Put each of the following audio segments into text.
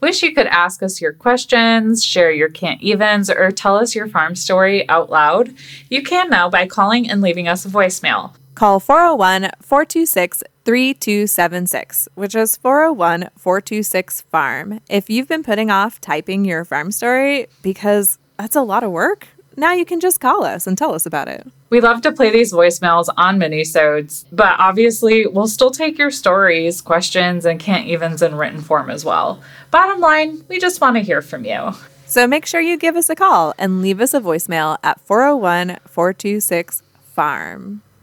Wish you could ask us your questions, share your can't evens, or tell us your farm story out loud? You can now by calling and leaving us a voicemail. Call 401 426 3276, which is 401 426 Farm. If you've been putting off typing your farm story because that's a lot of work, now you can just call us and tell us about it. We love to play these voicemails on minisodes, but obviously we'll still take your stories, questions, and can't evens in written form as well. Bottom line, we just want to hear from you. So make sure you give us a call and leave us a voicemail at 401 426 Farm.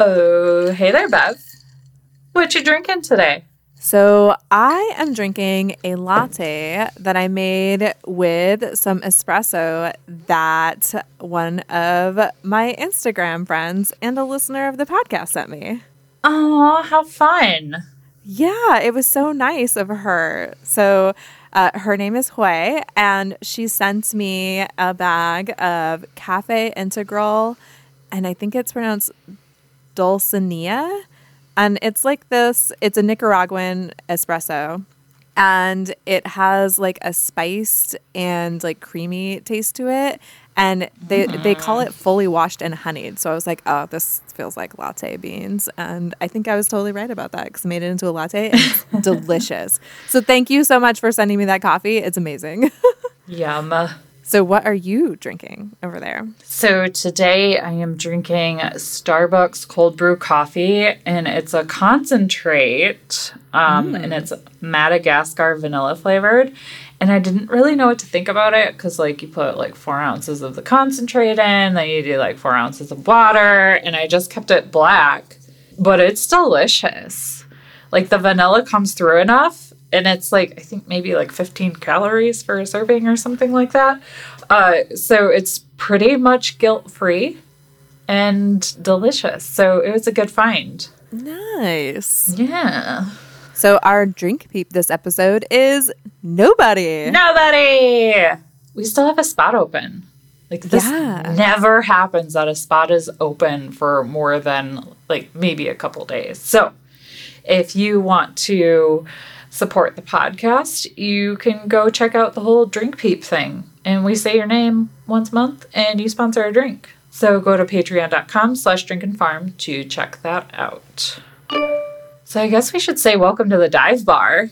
Oh, hey there, Bev. What you drinking today? So, I am drinking a latte that I made with some espresso that one of my Instagram friends and a listener of the podcast sent me. Oh, how fun. Yeah, it was so nice of her. So, uh, her name is Hui, and she sent me a bag of Cafe Integral, and I think it's pronounced Dulcinea. And it's like this it's a Nicaraguan espresso. And it has like a spiced and like creamy taste to it. And they they call it mm. fully washed and honeyed. So I was like, oh, this feels like latte beans. And I think I was totally right about that because I made it into a latte and it's delicious. So thank you so much for sending me that coffee. It's amazing. Yum. So what are you drinking over there? So today I am drinking Starbucks cold brew coffee, and it's a concentrate, um, and it's Madagascar vanilla flavored. And I didn't really know what to think about it because, like, you put like four ounces of the concentrate in, then you do like four ounces of water, and I just kept it black. But it's delicious. Like, the vanilla comes through enough, and it's like, I think maybe like 15 calories for a serving or something like that. Uh, so it's pretty much guilt free and delicious. So it was a good find. Nice. Yeah. So our drink peep this episode is nobody. Nobody. We still have a spot open. Like this Yeah. never happens that a spot is open for more than like maybe a couple days. So if you want to support the podcast, you can go check out the whole drink peep thing. And we say your name once a month and you sponsor a drink. So go to patreon.com slash drink and farm to check that out. So I guess we should say welcome to the dive bar.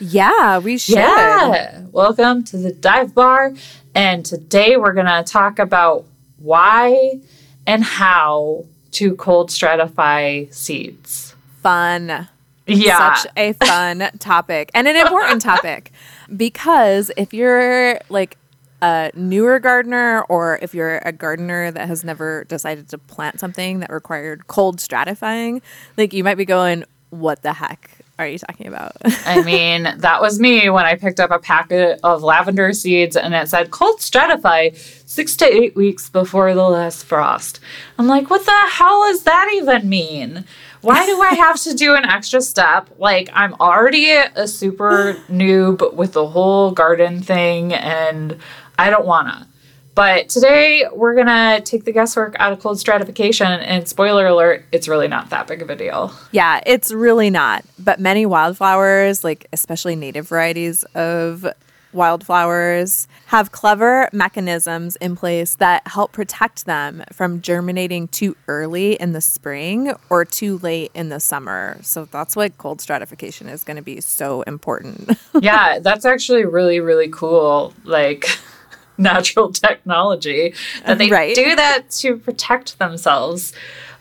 Yeah, we should. Yeah. Welcome to the dive bar. And today we're going to talk about why and how to cold stratify seeds. Fun. Yeah. Such a fun topic and an important topic because if you're like a newer gardener or if you're a gardener that has never decided to plant something that required cold stratifying, like you might be going, what the heck are you talking about? I mean, that was me when I picked up a packet of lavender seeds and it said cold stratify six to eight weeks before the last frost. I'm like, what the hell does that even mean? Why do I have to do an extra step? Like, I'm already a super noob with the whole garden thing and I don't wanna. But today we're gonna take the guesswork out of cold stratification, and spoiler alert, it's really not that big of a deal. Yeah, it's really not. But many wildflowers, like especially native varieties of wildflowers, have clever mechanisms in place that help protect them from germinating too early in the spring or too late in the summer. So that's why cold stratification is going to be so important. yeah, that's actually really, really cool. Like natural technology that they Right. do that to protect themselves.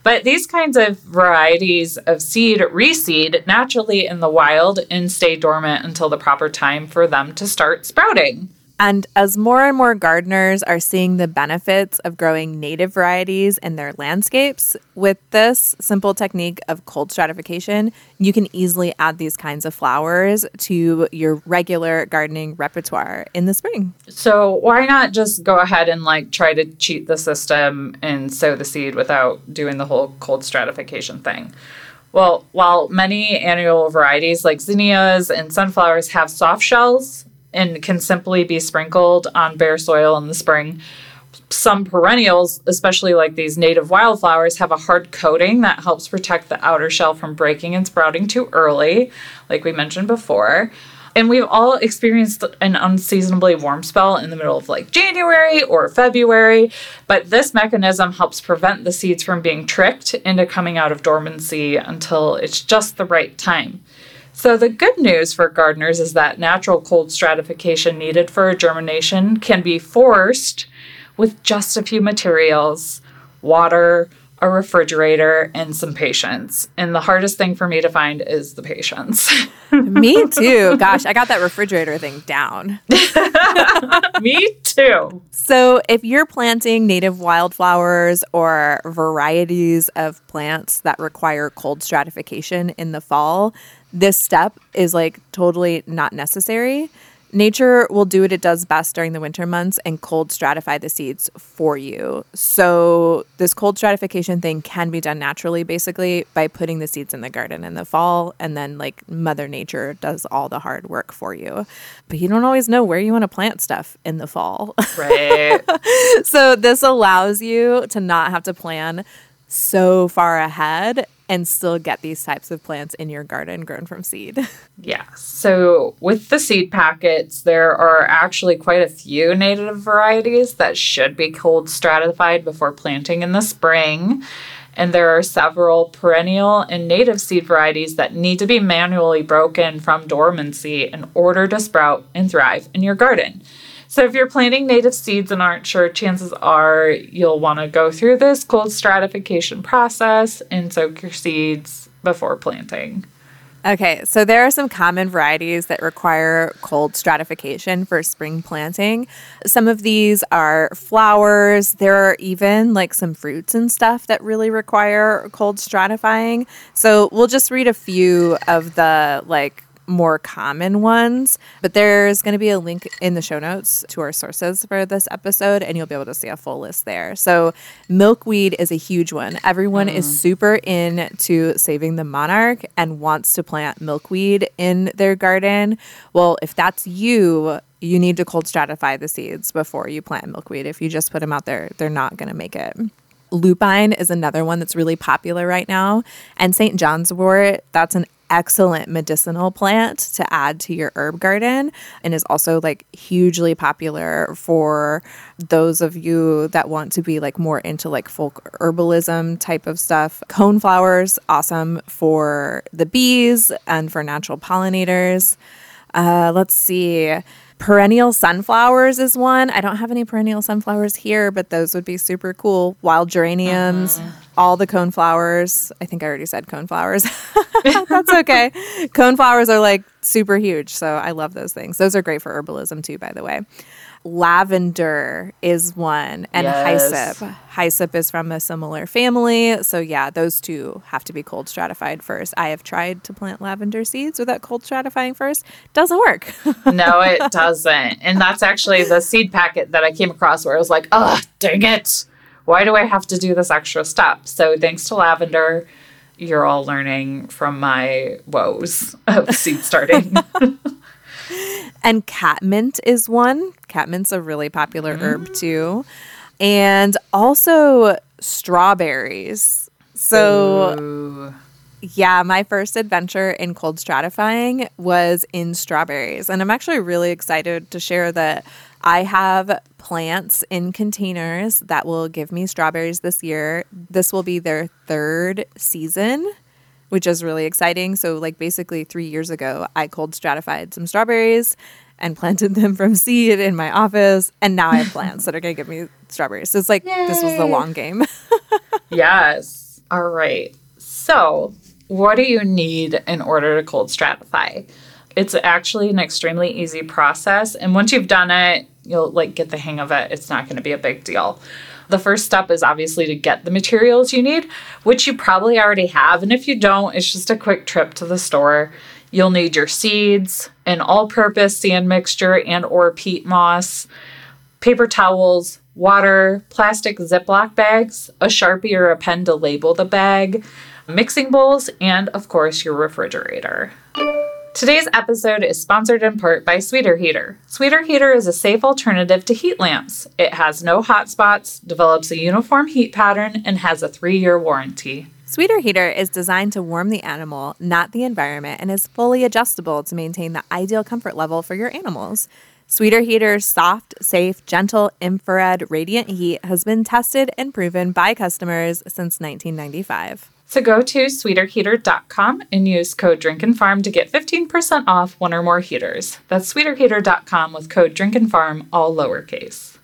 But these kinds of varieties of seed reseed naturally in the wild and stay dormant until the proper time for them to start sprouting. And as more and more gardeners are seeing the benefits of growing native varieties in their landscapes, with this simple technique of cold stratification, you can easily add these kinds of flowers to your regular gardening repertoire in the spring. So why not just go ahead and like try to cheat the system and sow the seed without doing the whole cold stratification thing? Well, while many annual varieties like zinnias and sunflowers have soft shells, and can simply be sprinkled on bare soil in the spring. Some perennials, especially like these native wildflowers, have a hard coating that helps protect the outer shell from breaking and sprouting too early, like we mentioned before. And we've all experienced an unseasonably warm spell in the middle of like January or February, but this mechanism helps prevent the seeds from being tricked into coming out of dormancy until it's just the right time. So, the good news for gardeners is that natural cold stratification needed for germination can be forced with just a few materials water, a refrigerator, and some patience. And the hardest thing for me to find is the patience. me too. Gosh, I got that refrigerator thing down. me too. So, if you're planting native wildflowers or varieties of plants that require cold stratification in the fall, this step is like totally not necessary. Nature will do what it does best during the winter months and cold stratify the seeds for you. So, this cold stratification thing can be done naturally, basically, by putting the seeds in the garden in the fall, and then like Mother Nature does all the hard work for you. But you don't always know where you want to plant stuff in the fall. Right. so, this allows you to not have to plan so far ahead and still get these types of plants in your garden grown from seed. yeah. So with the seed packets, there are actually quite a few native varieties that should be cold stratified before planting in the spring. And there are several perennial and native seed varieties that need to be manually broken from dormancy in order to sprout and thrive in your garden. So if you're planting native seeds and aren't sure, chances are you'll want to go through this cold stratification process and soak your seeds before planting. Okay, so there are some common varieties that require cold stratification for spring planting. Some of these are flowers. There are even like some fruits and stuff that really require cold stratifying. So we'll just read a few of the like more common ones. But there's going to be a link in the show notes to our sources for this episode, and you'll be able to see a full list there. So, milkweed is a huge one. Everyone mm. is super into saving the monarch and wants to plant milkweed in their garden. Well, if that's you, you need to cold stratify the seeds before you plant milkweed. If you just put them out there, they're not going to make it. Lupine is another one that's really popular right now. And St. John's wort, that's an excellent medicinal plant to add to your herb garden and is also like hugely popular for those of you that want to be like more into like folk herbalism type of stuff. Coneflowers, awesome for the bees and for natural pollinators. Uh, let's see. Perennial sunflowers is one. I don't have any perennial sunflowers here, but those would be super cool. Wild geraniums, uh-huh. all the coneflowers. I think I already said coneflowers. That's okay. coneflowers are like super huge, so I love those things. Those are great for herbalism too, by the way lavender is one, and yes. hyssop. Hyssop is from a similar family. So, yeah, those two have to be cold stratified first. I have tried to plant lavender seeds without cold stratifying first. Doesn't work. no, it doesn't. And that's actually the seed packet that I came across where I was like, oh, dang it. Why do I have to do this extra step? So, thanks to lavender, you're all learning from my woes of seed starting. and catmint is one. Catmint's a really popular mm. herb too. And also strawberries. So Ooh. Yeah, my first adventure in cold stratifying was in strawberries. And I'm actually really excited to share that I have plants in containers that will give me strawberries this year. This will be their third season which is really exciting. So, like, basically, three years ago, I cold stratified some strawberries and planted them from seed in my office. And now I have plants that are going to give me strawberries. So, it's like Yay. this was the long game. yes. All right. So, what do you need in order to cold stratify? It's actually an extremely easy process. And once you've done it, you'll like get the hang of it. It's not going to be a big deal. The first step is obviously to get the materials you need, which you probably already have. And if you don't, it's just a quick trip to the store. You'll need your seeds, an all-purpose sand mixture and or peat moss, paper towels, water, plastic Ziploc bags, a Sharpie or a pen to label the bag, mixing bowls, and of course your refrigerator. Today's episode is sponsored in part by Sweeter Heater. Sweeter Heater is a safe alternative to heat lamps. It has no hot spots, develops a uniform heat pattern, and has a three year warranty. Sweeter Heater is designed to warm the animal, not the environment, and is fully adjustable to maintain the ideal comfort level for your animals. Sweeter Heater's soft, safe, gentle infrared radiant heat has been tested and proven by customers since 1995. So go to sweeterheater.com and use code DRINKINFARM to get 15% off one or more heaters. That's sweeterheater.com with code DRINKINFARM, all lowercase.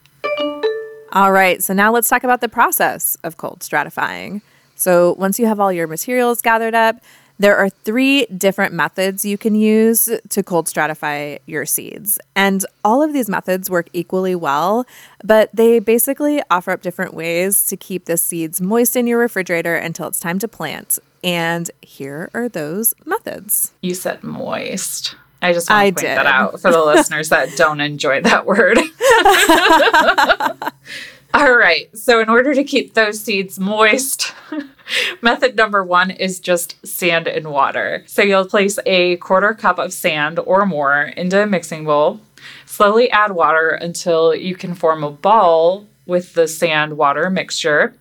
All right, so now let's talk about the process of cold stratifying. So once you have all your materials gathered up, there are three different methods you can use to cold stratify your seeds. And all of these methods work equally well, but they basically offer up different ways to keep the seeds moist in your refrigerator until it's time to plant. And here are those methods. You said moist. I just want to I point did. that out for the listeners that don't enjoy that word. All right. So, in order to keep those seeds moist, method number one is just sand and water. So, you'll place a quarter cup of sand or more into a mixing bowl. Slowly add water until you can form a ball with the sand water mixture.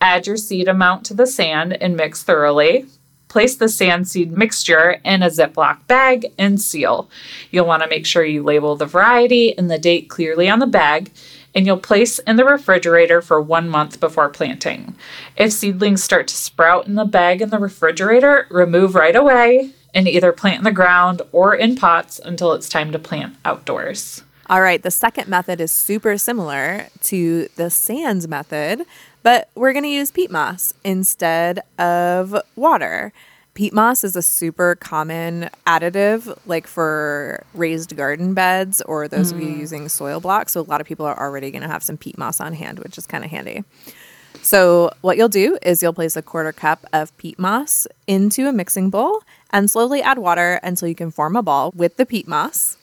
Add your seed amount to the sand and mix thoroughly. Place the sand seed mixture in a Ziploc bag and seal. You'll want to make sure you label the variety and the date clearly on the bag, and you'll place in the refrigerator for one month before planting. If seedlings start to sprout in the bag in the refrigerator, remove right away and either plant in the ground or in pots until it's time to plant outdoors. All right, the second method is super similar to the sands method, but we're going to use peat moss instead of water. Peat moss is a super common additive, like for raised garden beds or those of you mm. using soil blocks. So, a lot of people are already going to have some peat moss on hand, which is kind of handy. So, what you'll do is you'll place a quarter cup of peat moss into a mixing bowl and slowly add water until you can form a ball with the peat moss.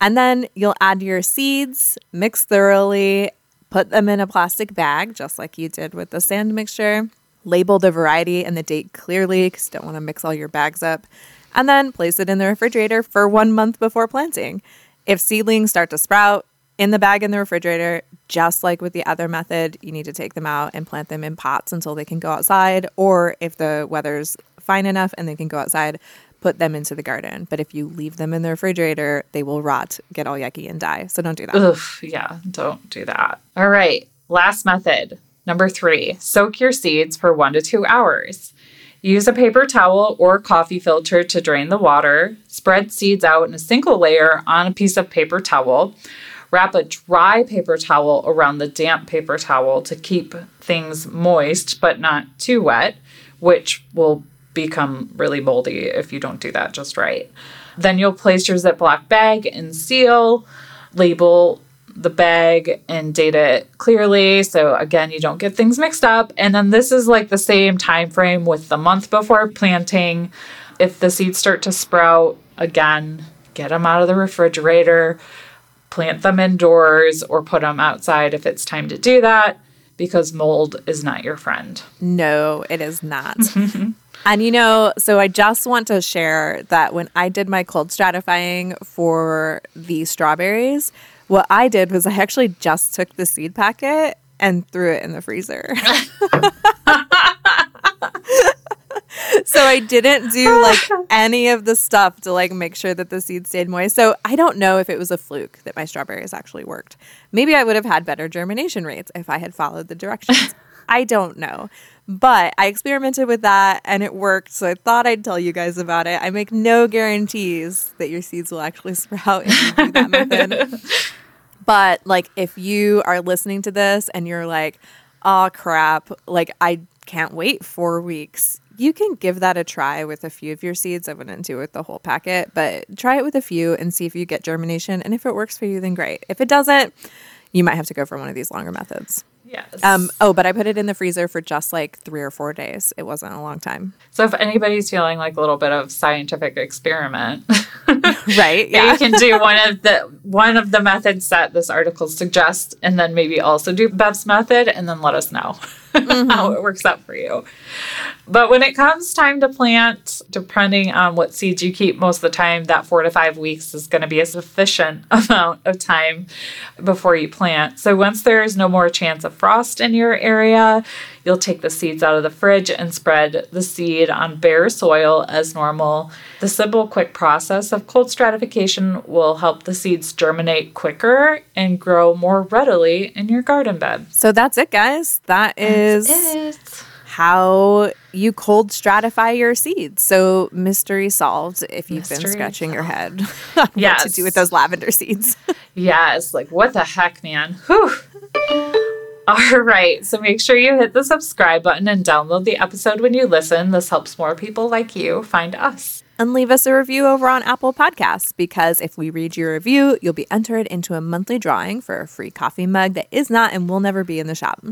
And then you'll add your seeds, mix thoroughly, put them in a plastic bag, just like you did with the sand mixture. Label the variety and the date clearly because you don't want to mix all your bags up. And then place it in the refrigerator for one month before planting. If seedlings start to sprout in the bag in the refrigerator, just like with the other method, you need to take them out and plant them in pots until they can go outside. Or if the weather's fine enough and they can go outside, put them into the garden. But if you leave them in the refrigerator, they will rot, get all yucky, and die. So don't do that. Ugh, yeah, don't do that. All right, last method. Number three, soak your seeds for one to two hours. Use a paper towel or coffee filter to drain the water. Spread seeds out in a single layer on a piece of paper towel. Wrap a dry paper towel around the damp paper towel to keep things moist but not too wet, which will become really moldy if you don't do that just right. Then you'll place your Ziploc bag and seal, label the bag and date it clearly. So again you don't get things mixed up. And then this is like the same time frame with the month before planting. If the seeds start to sprout again get them out of the refrigerator plant them indoors or put them outside if it's time to do that because mold is not your friend. No, it is not. and you know, so I just want to share that when I did my cold stratifying for the strawberries, what I did was I actually just took the seed packet and threw it in the freezer. so I didn't do like any of the stuff to like make sure that the seed stayed moist. So I don't know if it was a fluke that my strawberries actually worked. Maybe I would have had better germination rates if I had followed the directions. I don't know. But I experimented with that and it worked. So I thought I'd tell you guys about it. I make no guarantees that your seeds will actually sprout if you do that method. But like if you are listening to this and you're like, oh crap, like I can't wait four weeks, you can give that a try with a few of your seeds. I wouldn't do it with the whole packet, but try it with a few and see if you get germination. And if it works for you, then great. If it doesn't, you might have to go for one of these longer methods. Yes. Um, oh, but I put it in the freezer for just like three or four days. It wasn't a long time. so if anybody's feeling like a little bit of scientific experiment, Right? yeah. you can do one of the one of the methods that this article suggests, and then maybe also do Bev's method, and then let us know how it works out for you. But when it comes time to plant, depending on what seeds you keep, most of the time that four to five weeks is going to be a sufficient amount of time before you plant. So once there is no more chance of frost in your area, you'll take the seeds out of the fridge and spread the seed on bare soil as normal. The simple, quick process of cold stratification will help the seeds germinate quicker and grow more readily in your garden bed. So that's it, guys. That is it. How you cold stratify your seeds. So mystery solved if you've been Mystery scratching your head on what to do with those lavender seeds. Yes, like what the heck, man? Whew. All right, so make sure you hit the subscribe button and download the episode when you listen. This helps more people like you find us. and leave us a review over on Apple Podcasts because if we read your review, you'll be entered into a monthly drawing for a free coffee mug that is not and will never be in the shop.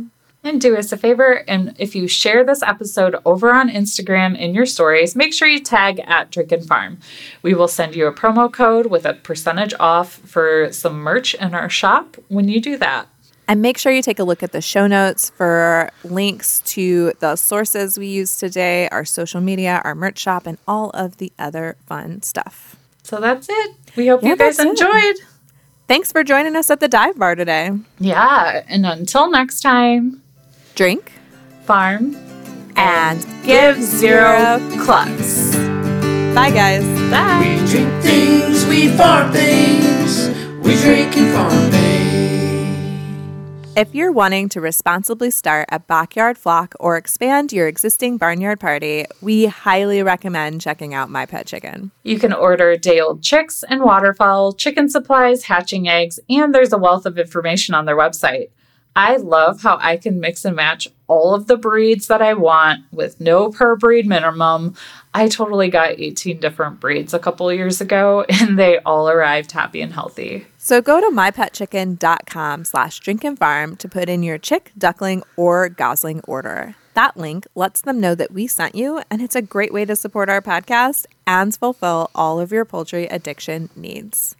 And do us a favor, and if you share this episode over on Instagram in your stories, make sure you tag at Drinkin' Farm. We will send you a promo code with a percentage off for some merch in our shop when you do that. And make sure you take a look at the show notes for links to the sources we use today, our social media, our merch shop, and all of the other fun stuff. So that's it. We hope Yeah, you guys that's it. enjoyed. Thanks for joining us at the dive bar today. Yeah, and until next time, Drink farm and give zero clucks. Bye, guys. Bye. We drink things, we farm things, we drink and farm things. If you're wanting to responsibly start a backyard flock or expand your existing barnyard party, we highly recommend checking out My Pet Chicken. You can order day old chicks and waterfowl, chicken supplies, hatching eggs, and there's a wealth of information on their website. I love how I can mix and match all of the breeds that I want with no per breed minimum. I totally got 18 different breeds a couple years ago and they all arrived happy and healthy. So go to mypetchicken.com slash drinkandfarm to put in your chick, duckling, or gosling order. That link lets them know that we sent you, and it's a great way to support our podcast and fulfill all of your poultry addiction needs.